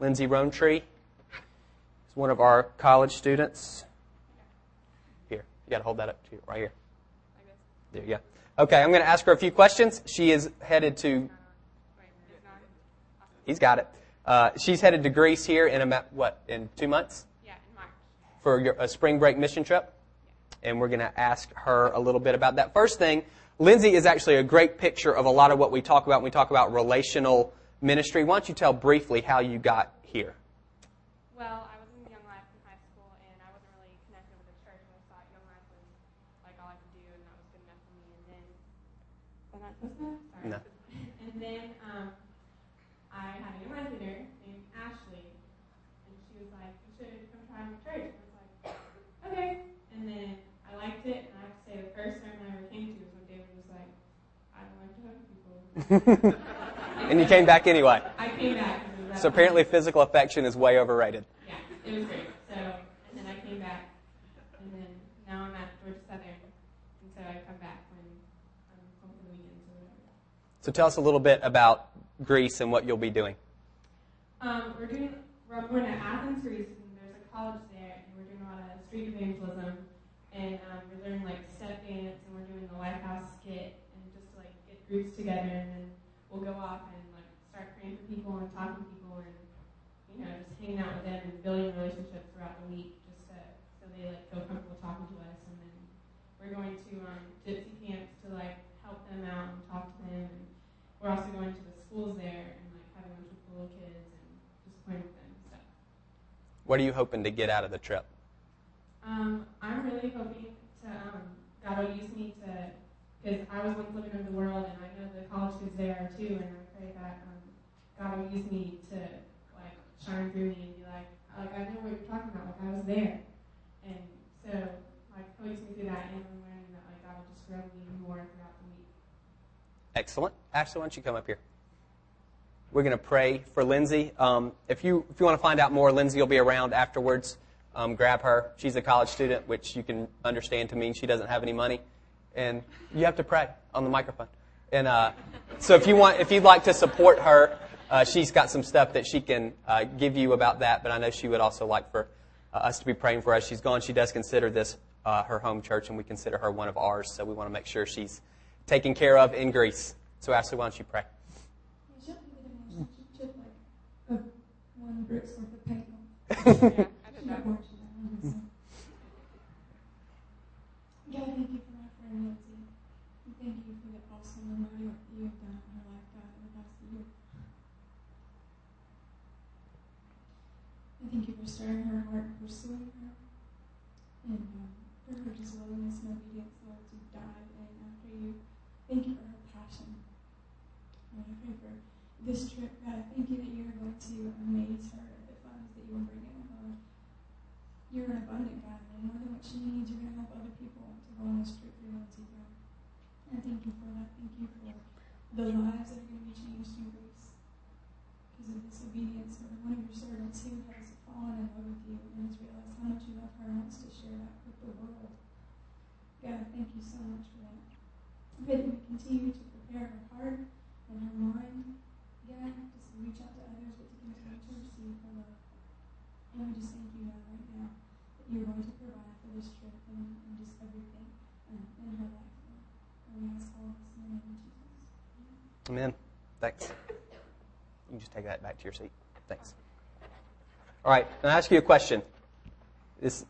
Lindsay Roantree is one of our college students. Here, you got to hold that up to you, right here. There you go. Okay, I'm going to ask her a few questions. She is headed to. He's got it. Uh, she's headed to Greece here in about what in two months Yeah, in March. for your, a spring break mission trip, and we're going to ask her a little bit about that. First thing, Lindsay is actually a great picture of a lot of what we talk about when we talk about relational ministry. Why don't you tell briefly how you got here? Well, I was in Young Life in high school, and I wasn't really connected with the church. and I thought Young Life was like all I could do, and that was good enough for me. And then, I supposed to? Sorry. No. And then um, I had a Young Life leader named Ashley, and she was like, "You should come try my church." And I was like, "Okay." And then I liked it, and I have to say, the first sermon I ever came to was when David was like, "I don't like to hug people." and you came back anyway. I came back. 'cause it was So apparently, physical affection is way overrated. yeah, it was great. So, and then I came back, and then now I'm at Georgia Southern, and so I come back when I'm home for the weekends or whatever. So tell us a little bit about Greece and what you'll be doing. Um, we're doing, we're going to Athens, Greece, and there's a college there, and we're doing a lot of street evangelism, and um, we're learning like step dance, and we're doing the Lighthouse skit, and just like get groups together, and then we'll go off and for people and talking to people, and you know just hanging out with them and building relationships throughout the week, just to, so they like feel comfortable talking to us, and then we're going to um, gypsy camps to like help them out and talk to them, and we're also going to the schools there and like having lunch with the little kids and just playing with them and stuff. What are you hoping to get out of the trip? Um, I'm really hoping to um, God will use me to because I was once living in the world and I know the college kids there are too, and I pray that um, God will use me to like shine through me and be like, like I know what you're talking about, like I was there, and so like He'll me through that, and I'm learning that like God will just grow me more throughout the week. Excellent. Ashley, why don't you come up here? We're going to pray for Lindsay. Um, if you if you want to find out more, Lindsay will be around afterwards. Um, grab her. She's a college student, which you can understand to mean she doesn't have any money, and you have to pray on the microphone. And uh, so, if you want, if you'd like to support her, uh, she's got some stuff that she can uh, give you about that. But I know she would also like for uh, us to be praying for her. She's gone. She does consider this uh, her home church, and we consider her one of ours. So we want to make sure she's taken care of in Greece. So, Ashley, why don't you pray? God, thank you for my friend Lindsay. Thank you for the awesome and that you have done in her life, God, in the past year. I thank you for stirring her heart pursuing her, and um, for her just willingness and obedience, Lord, to dive in after you. Thank you for her passion. And I pray for this trip, God. I thank you that you are going to amaze her at the funds that you are bringing, Lord. You're an abundant God, and more than what she needs, you're going to help other people to go on this trip through Lindsay, God. And I thank you for that. Thank you for the lives that are going to be changed in Greece because of this obedience. Lord, one of your servants who has fallen in love with you and has realized how much you love her and wants to share that with the world. God, thank you so much for that. I pray that we continue to prepare her heart and her mind, God, just to reach out to others, but to continue to receive her love. And we just thank you, God, right now, that you're going to provide for this trip and, and just everything um, in her life, And we ask all this in the name of Jesus. Amen. Thanks. You can just take that back to your seat. Thanks. All right, and I ask you a question. This,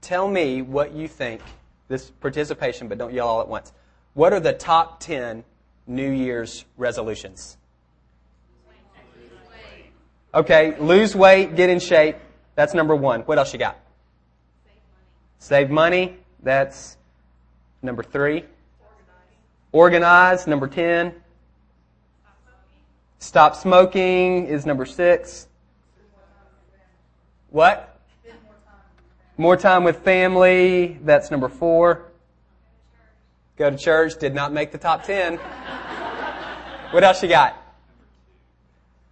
tell me what you think. This participation, but don't yell all at once. What are the top ten New Year's resolutions? Okay, lose weight, get in shape. That's number one. What else you got? Save money. That's number three. Organize. Number ten. Stop smoking is number six. What? More time with family. That's number four. Go to church. Did not make the top ten. What else you got?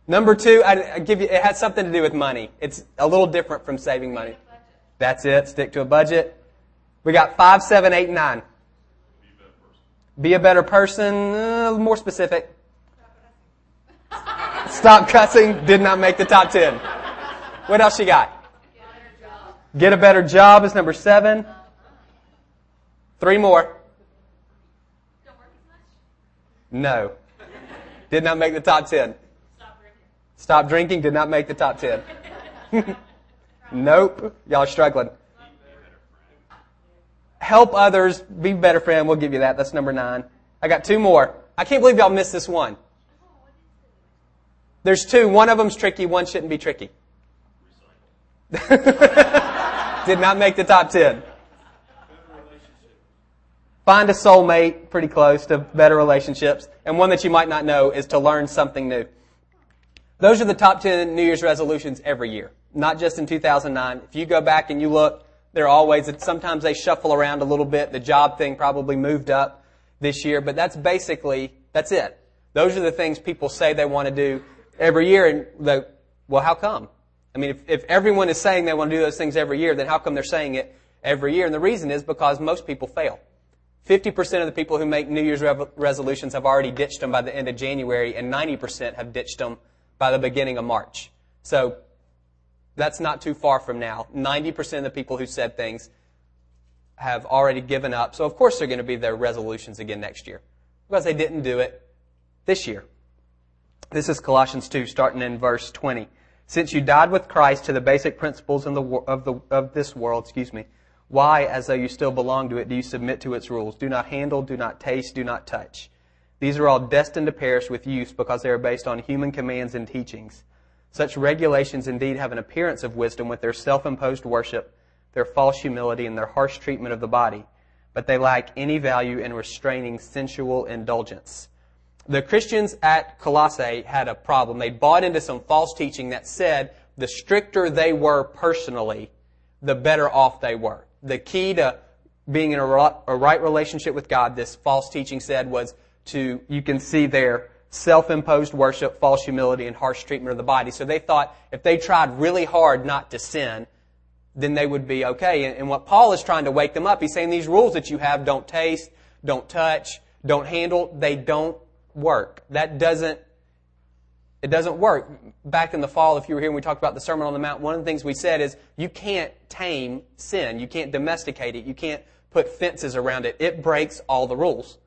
Number two, I, I give you, it has something to do with money. It's a little different from saving money. That's it. Stick to a budget. We got five, seven, eight, nine. Be a better person. Uh, more specific. Stop cussing did not make the top 10. What else you got? Get a better job is number seven. Three more. No. Did not make the top 10. Stop drinking did not make the top 10. nope. Y'all are struggling. Help others, be better friend. We'll give you that. That's number nine. I got two more. I can't believe y'all missed this one. There's two. One of them's tricky. One shouldn't be tricky. Did not make the top 10. Find a soulmate, pretty close to better relationships. And one that you might not know is to learn something new. Those are the top 10 New Year's resolutions every year, not just in 2009. If you go back and you look, they're always, sometimes they shuffle around a little bit. The job thing probably moved up this year, but that's basically, that's it. Those are the things people say they want to do every year. And the, well, how come? I mean, if, if everyone is saying they want to do those things every year, then how come they're saying it every year? And the reason is because most people fail. 50% of the people who make New Year's resolutions have already ditched them by the end of January, and 90% have ditched them by the beginning of March. So that's not too far from now. 90% of the people who said things have already given up. So of course they're going to be their resolutions again next year because they didn't do it this year. This is Colossians 2, starting in verse 20. Since you died with Christ to the basic principles the, of, the, of this world, excuse me, why, as though you still belong to it, do you submit to its rules? Do not handle, do not taste, do not touch. These are all destined to perish with use because they are based on human commands and teachings. Such regulations indeed have an appearance of wisdom with their self-imposed worship, their false humility, and their harsh treatment of the body, but they lack any value in restraining sensual indulgence the Christians at Colossae had a problem. They bought into some false teaching that said the stricter they were personally, the better off they were. The key to being in a right relationship with God, this false teaching said, was to, you can see there, self-imposed worship, false humility, and harsh treatment of the body. So they thought if they tried really hard not to sin, then they would be okay. And what Paul is trying to wake them up, he's saying these rules that you have, don't taste, don't touch, don't handle, they don't work. That doesn't, it doesn't work. Back in the fall, if you were here and we talked about the Sermon on the Mount, one of the things we said is you can't tame sin. You can't domesticate it. You can't put fences around it. It breaks all the rules.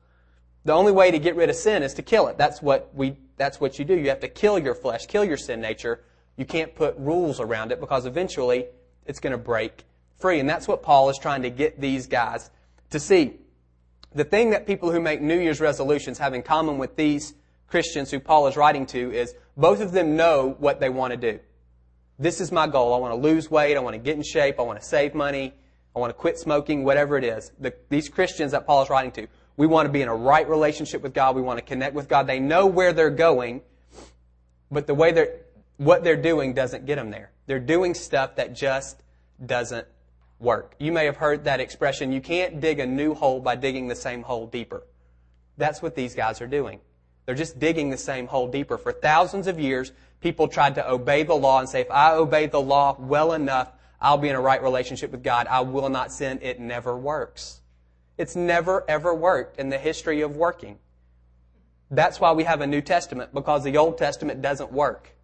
The only way to get rid of sin is to kill it. That's what we, that's what you do. You have to kill your flesh, kill your sin nature. You can't put rules around it because eventually it's going to break free. And that's what Paul is trying to get these guys to see the thing that people who make New Year's resolutions have in common with these Christians who Paul is writing to is both of them know what they want to do. This is my goal. I want to lose weight. I want to get in shape. I want to save money. I want to quit smoking, whatever it is. The, these Christians that Paul is writing to, we want to be in a right relationship with God. We want to connect with God. They know where they're going, but the way they're, what they're doing doesn't get them there. They're doing stuff that just doesn't work. You may have heard that expression, you can't dig a new hole by digging the same hole deeper. That's what these guys are doing. They're just digging the same hole deeper. For thousands of years, people tried to obey the law and say, if I obey the law well enough, I'll be in a right relationship with God. I will not sin. It never works. It's never ever worked in the history of working. That's why we have a New Testament, because the Old Testament doesn't work.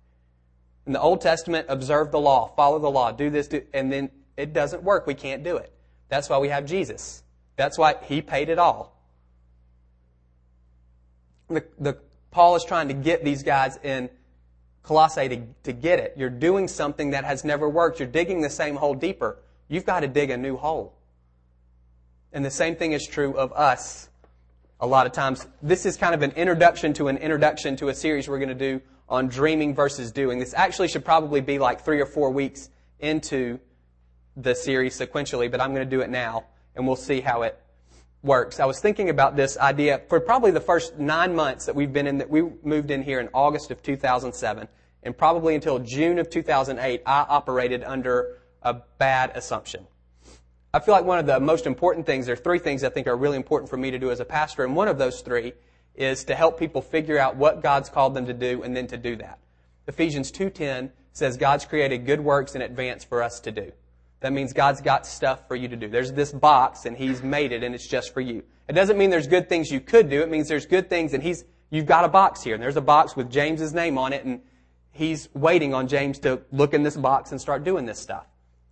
In the Old Testament, observe the law, follow the law, do this, do, and then it doesn't work. We can't do it. That's why we have Jesus. That's why he paid it all. The, the, Paul is trying to get these guys in Colossae to, to get it. You're doing something that has never worked. You're digging the same hole deeper. You've got to dig a new hole. And the same thing is true of us a lot of times. This is kind of an introduction to an introduction to a series we're going to do on dreaming versus doing. This actually should probably be like three or four weeks into the series sequentially, but I'm going to do it now, and we'll see how it works. I was thinking about this idea for probably the first nine months that we've been in, that we moved in here in August of 2007, and probably until June of 2008, I operated under a bad assumption. I feel like one of the most important things, there are three things I think are really important for me to do as a pastor, and one of those three is to help people figure out what God's called them to do and then to do that. Ephesians 2.10 says God's created good works in advance for us to do. That means God's got stuff for you to do. There's this box and He's made it and it's just for you. It doesn't mean there's good things you could do. It means there's good things and He's, you've got a box here and there's a box with James's name on it and he's waiting on James to look in this box and start doing this stuff.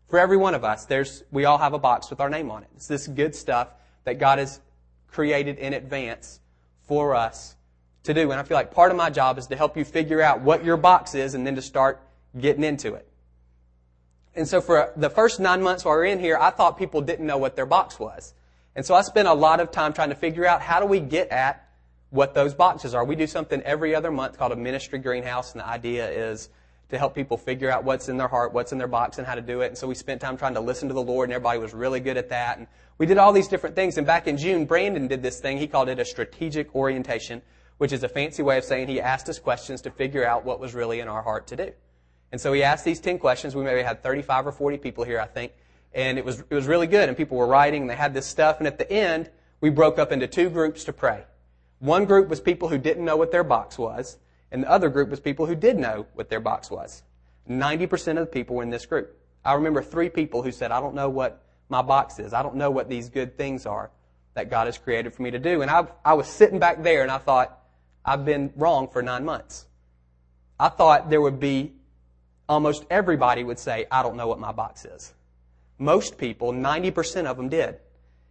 For every one of us, there's, we all have a box with our name on it. It's this good stuff that God has created in advance for us to do. And I feel like part of my job is to help you figure out what your box is and then to start getting into it. And so for the first nine months while we are in here, I thought people didn't know what their box was. And so I spent a lot of time trying to figure out how do we get at what those boxes are. We do something every other month called a ministry greenhouse, and the idea is to help people figure out what's in their heart, what's in their box, and how to do it. And so we spent time trying to listen to the Lord, and everybody was really good at that. And we did all these different things. And back in June, Brandon did this thing. He called it a strategic orientation, which is a fancy way of saying he asked us questions to figure out what was really in our heart to do. And so he asked these 10 questions. We maybe had 35 or 40 people here, I think. And it was, it was really good. And people were writing, and they had this stuff. And at the end, we broke up into two groups to pray. One group was people who didn't know what their box was, and the other group was people who did know what their box was. 90% of the people were in this group. I remember three people who said, I don't know what my box is. I don't know what these good things are that God has created for me to do. And I, I was sitting back there and I thought, I've been wrong for nine months. I thought there would be almost everybody would say, I don't know what my box is. Most people, 90% of them did.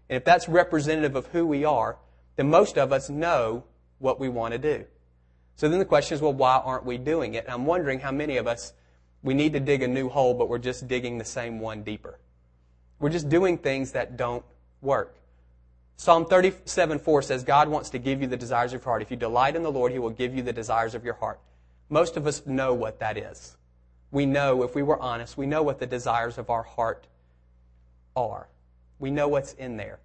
And if that's representative of who we are, then most of us know what we want to do. So then the question is, well, why aren't we doing it? And I'm wondering how many of us, we need to dig a new hole, but we're just digging the same one deeper. We're just doing things that don't work. Psalm 37 4 says, God wants to give you the desires of your heart. If you delight in the Lord, He will give you the desires of your heart. Most of us know what that is. We know, if we were honest, we know what the desires of our heart are. We know what's in there.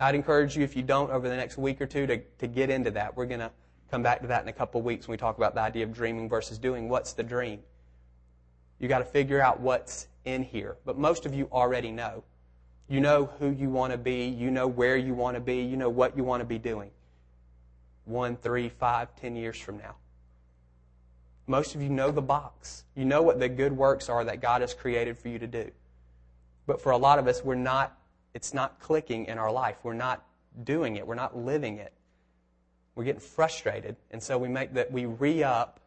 I'd encourage you, if you don't, over the next week or two, to, to get into that. We're going to come back to that in a couple of weeks when we talk about the idea of dreaming versus doing. What's the dream? You got to figure out what's in here. But most of you already know. You know who you want to be. You know where you want to be. You know what you want to be doing. One, three, five, ten years from now. Most of you know the box. You know what the good works are that God has created for you to do. But for a lot of us, we're not it's not clicking in our life. We're not doing it. We're not living it. We're getting frustrated. And so we make that we re up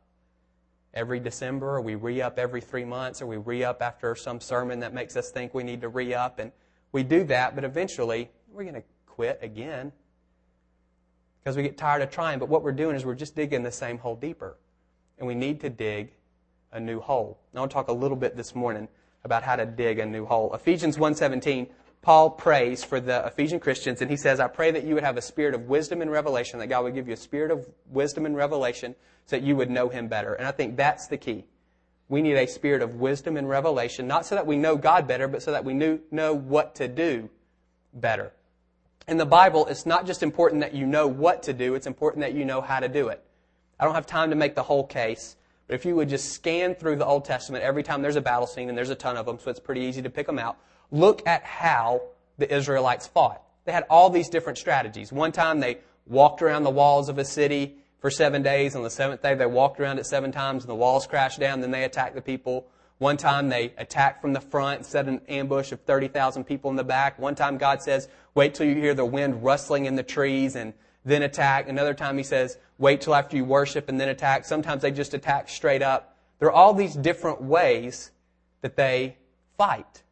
every December, or we re up every three months, or we re up after some sermon that makes us think we need to re up. And we do that, but eventually we're going to quit again because we get tired of trying. But what we're doing is we're just digging the same hole deeper. And we need to dig a new hole. I want to talk a little bit this morning about how to dig a new hole. Ephesians 1:17 Paul prays for the Ephesian Christians, and he says, I pray that you would have a spirit of wisdom and revelation, that God would give you a spirit of wisdom and revelation so that you would know him better. And I think that's the key. We need a spirit of wisdom and revelation, not so that we know God better, but so that we knew, know what to do better. In the Bible, it's not just important that you know what to do, it's important that you know how to do it. I don't have time to make the whole case, but if you would just scan through the Old Testament every time there's a battle scene, and there's a ton of them, so it's pretty easy to pick them out look at how the Israelites fought. They had all these different strategies. One time they walked around the walls of a city for seven days. On the seventh day, they walked around it seven times and the walls crashed down. Then they attacked the people. One time they attacked from the front set an ambush of 30,000 people in the back. One time God says, wait till you hear the wind rustling in the trees and then attack. Another time he says, wait till after you worship and then attack. Sometimes they just attack straight up. There are all these different ways that they fight.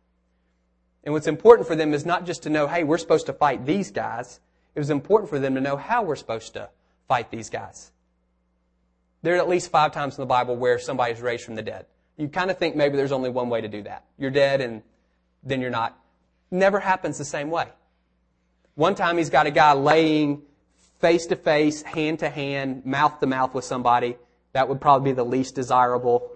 And what's important for them is not just to know, hey, we're supposed to fight these guys. It was important for them to know how we're supposed to fight these guys. There are at least five times in the Bible where somebody's raised from the dead. You kind of think maybe there's only one way to do that. You're dead and then you're not. Never happens the same way. One time he's got a guy laying face to face, hand to hand, mouth to mouth with somebody. That would probably be the least desirable,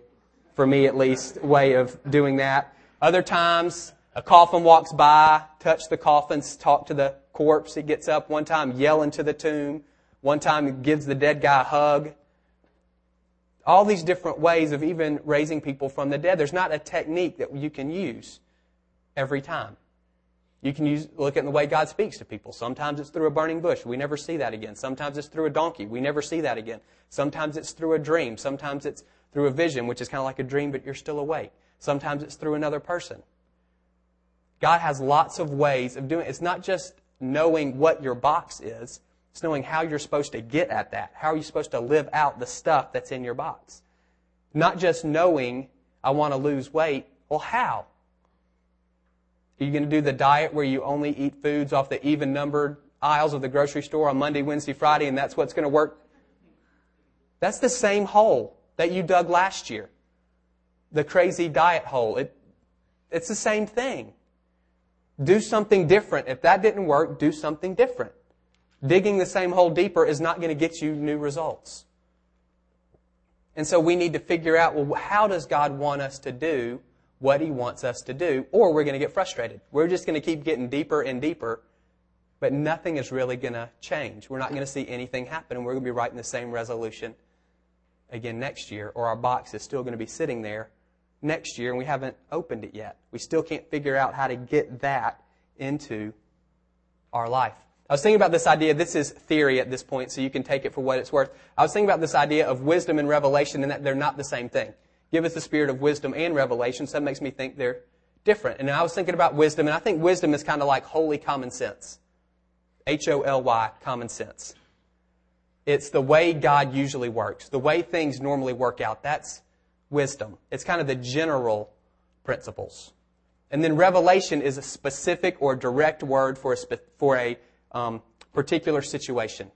for me at least, way of doing that. Other times, a coffin walks by, touch the coffin, talk to the corpse. He gets up one time, yelling to the tomb. One time, gives the dead guy a hug. All these different ways of even raising people from the dead. There's not a technique that you can use every time. You can use, look at the way God speaks to people. Sometimes it's through a burning bush. We never see that again. Sometimes it's through a donkey. We never see that again. Sometimes it's through a dream. Sometimes it's through a vision, which is kind of like a dream, but you're still awake. Sometimes it's through another person. God has lots of ways of doing it. It's not just knowing what your box is, it's knowing how you're supposed to get at that. How are you supposed to live out the stuff that's in your box? Not just knowing I want to lose weight. Well, how? Are you going to do the diet where you only eat foods off the even numbered aisles of the grocery store on Monday, Wednesday, Friday, and that's what's going to work? That's the same hole that you dug last year. The crazy diet hole. It, it's the same thing. Do something different. If that didn't work, do something different. Digging the same hole deeper is not going to get you new results. And so we need to figure out, well, how does God want us to do what He wants us to do? Or we're going to get frustrated. We're just going to keep getting deeper and deeper, but nothing is really going to change. We're not going to see anything happen, and we're going to be writing the same resolution again next year, or our box is still going to be sitting there next year and we haven't opened it yet. We still can't figure out how to get that into our life. I was thinking about this idea, this is theory at this point, so you can take it for what it's worth. I was thinking about this idea of wisdom and revelation and that they're not the same thing. Give us the spirit of wisdom and revelation, so that makes me think they're different. And I was thinking about wisdom, and I think wisdom is kind of like holy common sense. H-O-L-Y, common sense. It's the way God usually works, the way things normally work out. That's wisdom. It's kind of the general principles. And then revelation is a specific or direct word for a, for a um, particular situation.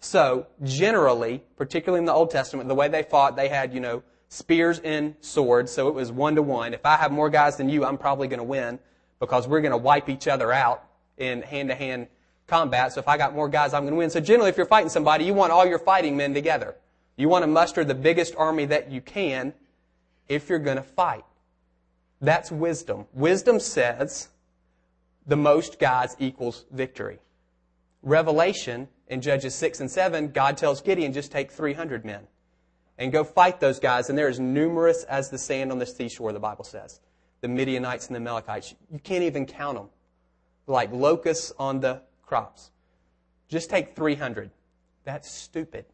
So, generally, particularly in the Old Testament, the way they fought, they had, you know, spears and swords, so it was one to one. If I have more guys than you, I'm probably going to win because we're going to wipe each other out in hand to hand combat. So if I got more guys, I'm going to win. So generally, if you're fighting somebody, you want all your fighting men together. You want to muster the biggest army that you can if you're going to fight. That's wisdom. Wisdom says the most guys equals victory. Revelation in Judges 6 and 7, God tells Gideon, just take 300 men and go fight those guys. And they're as numerous as the sand on the seashore, the Bible says. The Midianites and the Amalekites. You can't even count them. Like locusts on the crops. Just take 300. That's stupid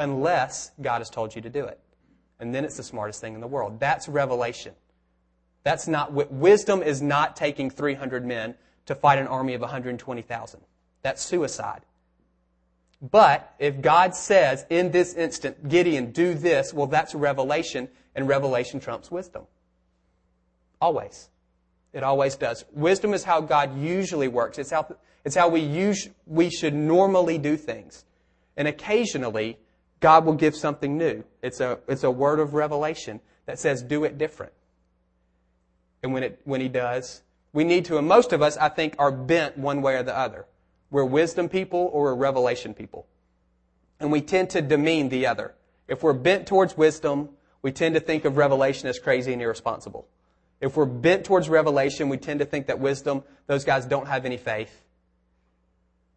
unless God has told you to do it. And then it's the smartest thing in the world. That's revelation. That's not, wisdom is not taking 300 men to fight an army of 120,000. That's suicide. But if God says in this instant, Gideon, do this, well, that's revelation, and revelation trumps wisdom. Always. It always does. Wisdom is how God usually works. It's how, it's how we, use, we should normally do things. And occasionally, God will give something new. It's a, it's a word of revelation that says, do it different. And when, it, when He does, we need to, and most of us, I think, are bent one way or the other. We're wisdom people or we're revelation people. And we tend to demean the other. If we're bent towards wisdom, we tend to think of revelation as crazy and irresponsible. If we're bent towards revelation, we tend to think that wisdom, those guys don't have any faith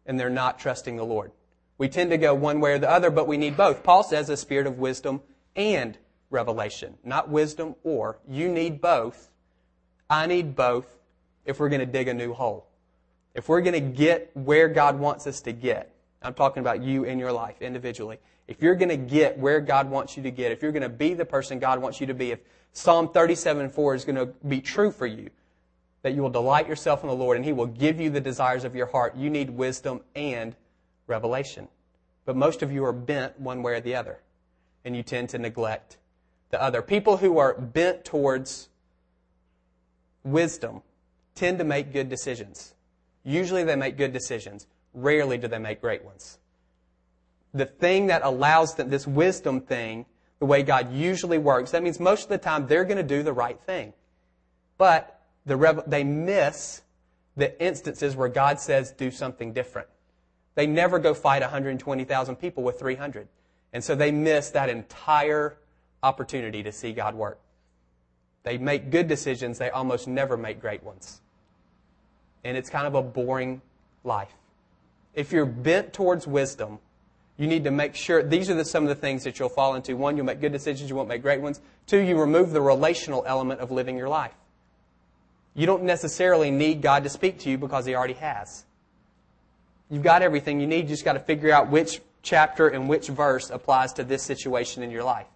and they're not trusting the Lord. We tend to go one way or the other, but we need both. Paul says a spirit of wisdom and revelation, not wisdom or. You need both. I need both if we're going to dig a new hole. If we're going to get where God wants us to get, I'm talking about you in your life individually. If you're going to get where God wants you to get, if you're going to be the person God wants you to be, if Psalm 37 4 is going to be true for you, that you will delight yourself in the Lord and He will give you the desires of your heart, you need wisdom and revelation. But most of you are bent one way or the other, and you tend to neglect the other. People who are bent towards wisdom tend to make good decisions. Usually they make good decisions. Rarely do they make great ones. The thing that allows them, this wisdom thing, the way God usually works, that means most of the time they're going to do the right thing. But the, they miss the instances where God says do something different. They never go fight 120,000 people with 300. And so they miss that entire opportunity to see God work. They make good decisions, they almost never make great ones. And it's kind of a boring life. If you're bent towards wisdom, you need to make sure these are the, some of the things that you'll fall into. One, you'll make good decisions, you won't make great ones. Two, you remove the relational element of living your life. You don't necessarily need God to speak to you because He already has. You've got everything you need. You just got to figure out which chapter and which verse applies to this situation in your life.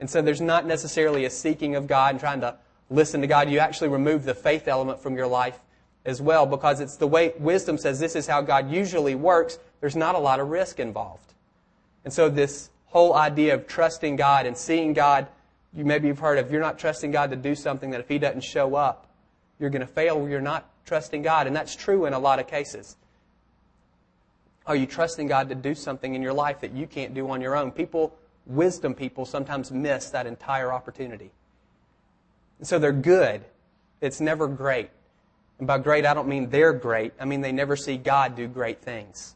And so there's not necessarily a seeking of God and trying to listen to God. You actually remove the faith element from your life as well because it's the way wisdom says this is how God usually works. There's not a lot of risk involved. And so this whole idea of trusting God and seeing God. You maybe you've heard of you're not trusting God to do something that if He doesn't show up, you're going to fail. You're not trusting God, and that's true in a lot of cases. Are you trusting God to do something in your life that you can't do on your own? People, wisdom people, sometimes miss that entire opportunity. And so they're good. It's never great. And by great, I don't mean they're great. I mean they never see God do great things.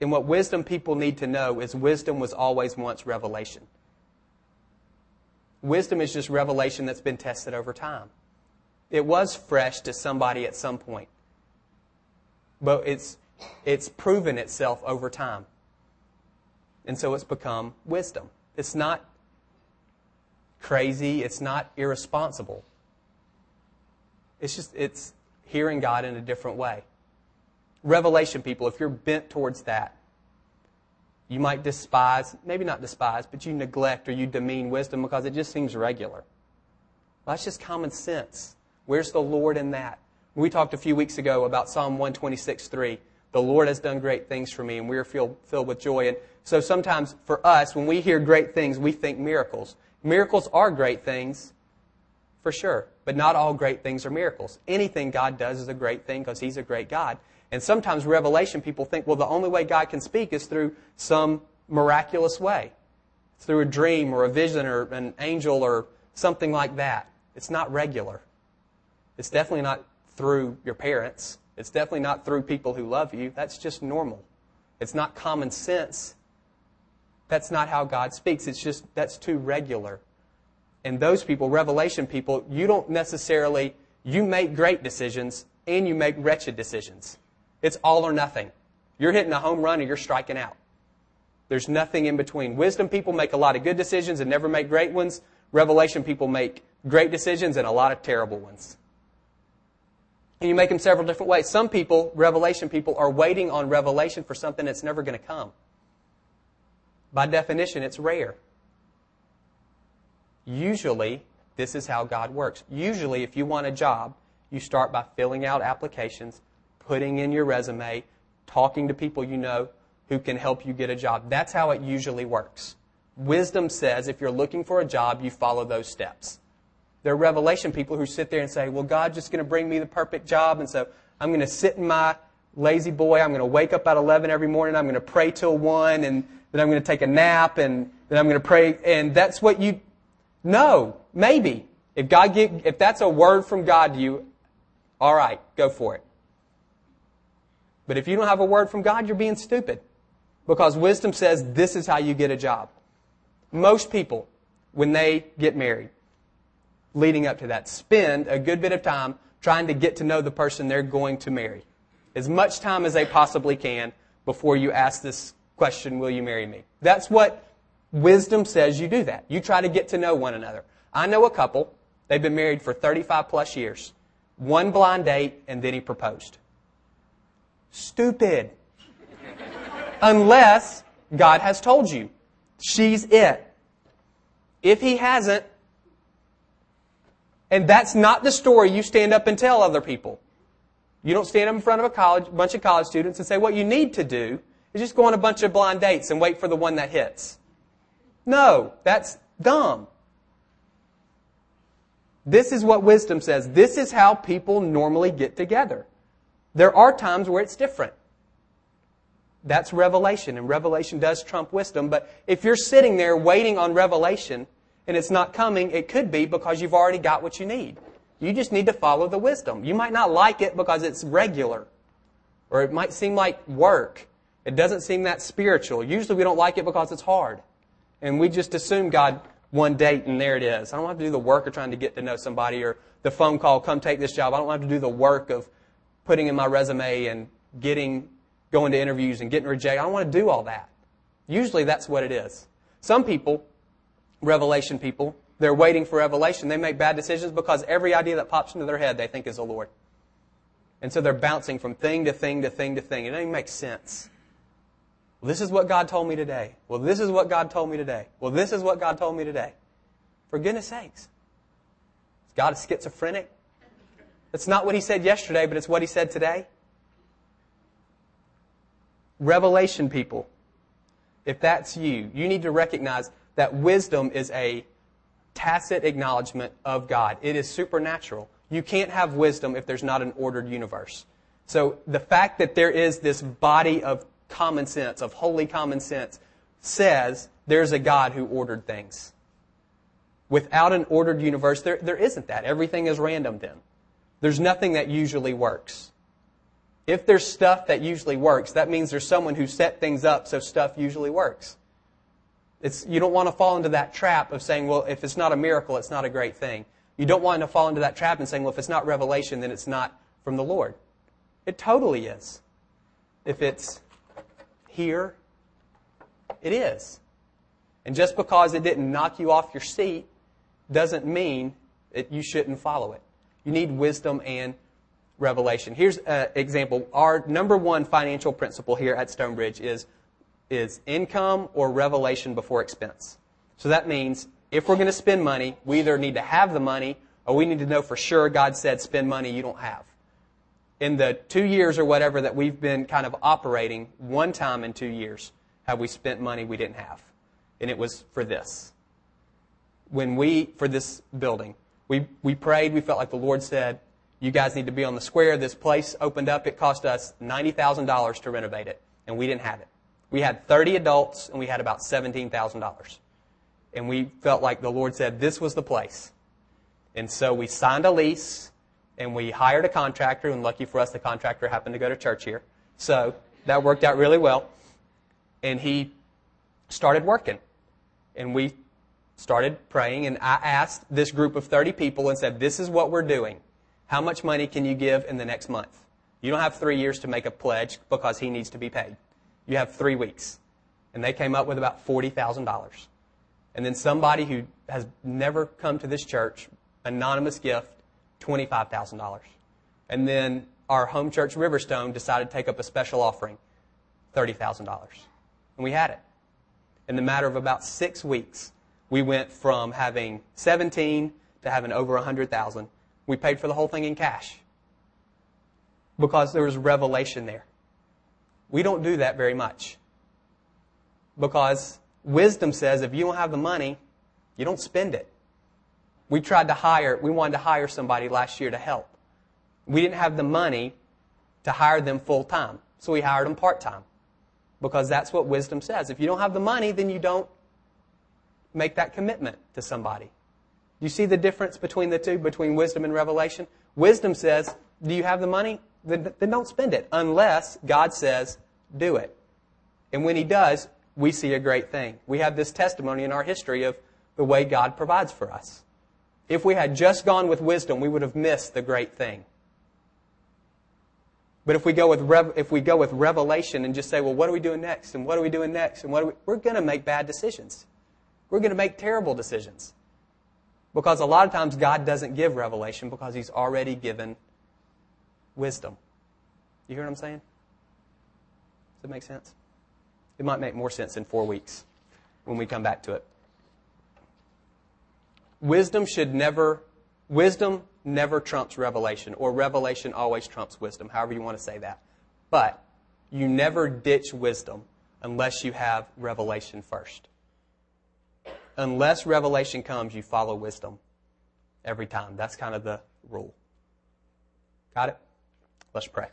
And what wisdom people need to know is wisdom was always once revelation. Wisdom is just revelation that's been tested over time. It was fresh to somebody at some point. But it's, it's proven itself over time. And so it's become wisdom. It's not crazy. It's not irresponsible. It's just, it's hearing God in a different way. Revelation people, if you're bent towards that, you might despise, maybe not despise, but you neglect or you demean wisdom because it just seems regular. Well, that's just common sense. Where's the Lord in that? We talked a few weeks ago about Psalm 126 3. The Lord has done great things for me, and we are filled, filled with joy. And so sometimes for us, when we hear great things, we think miracles. Miracles are great things, for sure. But not all great things are miracles. Anything God does is a great thing because He's a great God. And sometimes revelation people think, well, the only way God can speak is through some miraculous way. Through a dream or a vision or an angel or something like that. It's not regular. It's definitely not through your parents. It's definitely not through people who love you. That's just normal. It's not common sense. That's not how God speaks. It's just, that's too regular and those people, revelation people, you don't necessarily, you make great decisions and you make wretched decisions. It's all or nothing. You're hitting a home run or you're striking out. There's nothing in between. Wisdom people make a lot of good decisions and never make great ones. Revelation people make great decisions and a lot of terrible ones. And you make them several different ways. Some people, revelation people, are waiting on revelation for something that's never going to come. By definition, it's rare. Usually, this is how God works. Usually, if you want a job, you start by filling out applications, putting in your resume, talking to people you know who can help you get a job. That's how it usually works. Wisdom says if you're looking for a job, you follow those steps. There are revelation people who sit there and say, well, God's just going to bring me the perfect job, and so I'm going to sit in my La-Z-Boy. I'm going to wake up at 11 every morning. I'm going to pray till 1, and then I'm going to take a nap, and then I'm going to pray. And that's what you, no, maybe. If God give, if that's a word from God to you, all right, go for it. But if you don't have a word from God, you're being stupid. Because wisdom says this is how you get a job. Most people, when they get married, leading up to that, spend a good bit of time trying to get to know the person they're going to marry. As much time as they possibly can before you ask this question, will you marry me? That's what Wisdom says you do that. You try to get to know one another. I know a couple, they've been married for 35 plus years. One blind date, and then he proposed. Stupid. Unless God has told you. She's it. If he hasn't, and that's not the story you stand up and tell other people. You don't stand up in front of a college, bunch of college students and say, what you need to do is just go on a bunch of blind dates and wait for the one that hits. No, that's dumb. This is what wisdom says. This is how people normally get together. There are times where it's different. That's revelation, and revelation does trump wisdom. But if you're sitting there waiting on revelation and it's not coming, it could be because you've already got what you need. You just need to follow the wisdom. You might not like it because it's regular, or it might seem like work. It doesn't seem that spiritual. Usually we don't like it because it's hard. And we just assume God one date and there it is. I don't have to do the work of trying to get to know somebody or the phone call, come take this job. I don't have to do the work of putting in my resume and getting, going to interviews and getting rejected. I don't want to do all that. Usually that's what it is. Some people, revelation people, they're waiting for revelation. They make bad decisions because every idea that pops into their head they think is the Lord. And so they're bouncing from thing to thing to thing to thing. It doesn't even make sense. Well, this is what God told me today. Well, this is what God told me today. Well, this is what God told me today. For goodness sakes. Is God a schizophrenic? That's not what he said yesterday, but it's what he said today. Revelation people if that's you, you need to recognize that wisdom is a tacit acknowledgement of God. It is supernatural. You can't have wisdom if there's not an ordered universe. So the fact that there is this body of common sense, of holy common sense, says there's a God who ordered things. Without an ordered universe, there, there isn't that. Everything is random then. There's nothing that usually works. If there's stuff that usually works, that means there's someone who set things up so stuff usually works. It's, you don't want to fall into that trap of saying, well, if it's not a miracle, it's not a great thing. You don't want to fall into that trap and saying, well, if it's not revelation, then it's not from the Lord. It totally is. If it's here, it is. And just because it didn't knock you off your seat doesn't mean that you shouldn't follow it. You need wisdom and revelation. Here's an example. Our number one financial principle here at Stonebridge is, is income or revelation before expense. So that means if we're going to spend money, we either need to have the money or we need to know for sure God said spend money you don't have. In the two years or whatever that we've been kind of operating, one time in two years have we spent money we didn't have. And it was for this. When we, for this building, we, we prayed, we felt like the Lord said, you guys need to be on the square. This place opened up. It cost us $90,000 to renovate it, and we didn't have it. We had 30 adults, and we had about $17,000. And we felt like the Lord said this was the place. And so we signed a lease, and we hired a contractor, and lucky for us, the contractor happened to go to church here. So that worked out really well. And he started working. And we started praying, and I asked this group of 30 people and said, This is what we're doing. How much money can you give in the next month? You don't have three years to make a pledge because he needs to be paid. You have three weeks. And they came up with about $40,000. And then somebody who has never come to this church, anonymous gift, $25,000. And then our home church, Riverstone, decided to take up a special offering, $30,000. And we had it. In the matter of about six weeks, we went from having 17 to having over 100,000 we paid for the whole thing in cash because there was revelation there. We don't do that very much because wisdom says if you don't have the money, you don't spend it. We tried to hire, we wanted to hire somebody last year to help. We didn't have the money to hire them full time, so we hired them part time because that's what wisdom says. If you don't have the money, then you don't make that commitment to somebody. You see the difference between the two, between wisdom and revelation? Wisdom says, Do you have the money? Then, then don't spend it unless God says, Do it. And when He does, we see a great thing. We have this testimony in our history of the way God provides for us. If we had just gone with wisdom, we would have missed the great thing. But if we go with rev- if we go with revelation and just say, well, what are we doing next, and what are we doing next, and what are we, we're going to make bad decisions. We're going to make terrible decisions. Because a lot of times God doesn't give revelation because He's already given wisdom. You hear what I'm saying? Does it make sense? It might make more sense in four weeks when we come back to it. Wisdom should never, wisdom never trumps revelation, or revelation always trumps wisdom, however you want to say that. But you never ditch wisdom unless you have revelation first unless revelation comes, you follow wisdom every time. That's kind of the rule. Got it? Let's pray.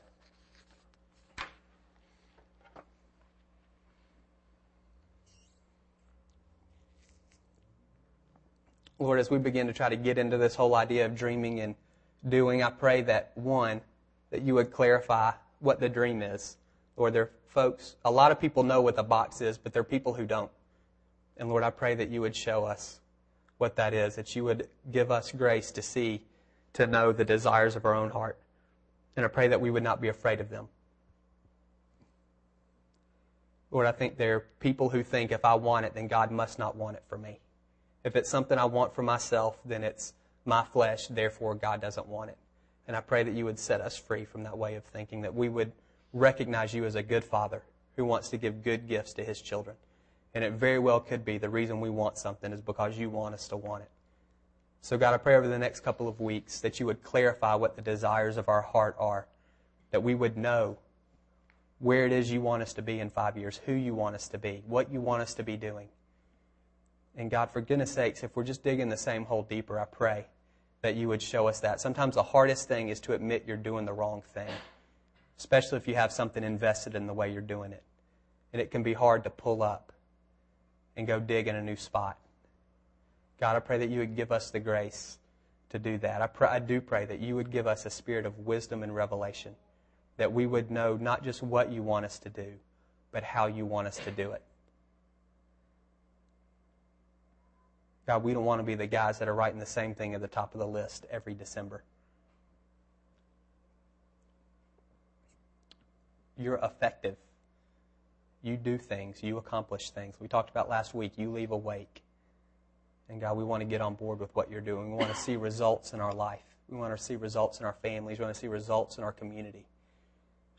Lord, as we begin to try to get into this whole idea of dreaming and doing, I pray that one, that you would clarify what the dream is. Lord, there are folks, a lot of people know what the box is, but there are people who don't. And Lord, I pray that you would show us what that is, that you would give us grace to see, to know the desires of our own heart. And I pray that we would not be afraid of them. Lord, I think there are people who think if I want it, then God must not want it for me. If it's something I want for myself, then it's my flesh, therefore God doesn't want it. And I pray that you would set us free from that way of thinking, that we would recognize you as a good father who wants to give good gifts to his children. And it very well could be the reason we want something is because you want us to want it. So, God, I pray over the next couple of weeks that you would clarify what the desires of our heart are, that we would know where it is you want us to be in five years, who you want us to be, what you want us to be doing. And God, for goodness sakes, if we're just digging the same hole deeper, I pray that you would show us that. Sometimes the hardest thing is to admit you're doing the wrong thing, especially if you have something invested in the way you're doing it. And it can be hard to pull up and go dig in a new spot. God, I pray that you would give us the grace to do that. I, pray, I do pray that you would give us a spirit of wisdom and revelation, that we would know not just what you want us to do, but how you want us to do it. God, we don't want to be the guys that are writing the same thing at the top of the list every December. You're effective. You do things. You accomplish things. We talked about last week. You leave awake. And God, we want to get on board with what you're doing. We want to see results in our life. We want to see results in our families. We want to see results in our community,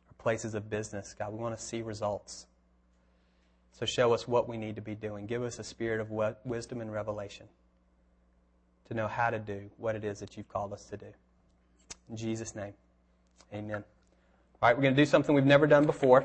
our places of business. God, we want to see results. So show us what we need to be doing. Give us a spirit of wisdom and revelation to know how to do what it is that you've called us to do. In Jesus' name, amen. All right, we're going to do something we've never done before.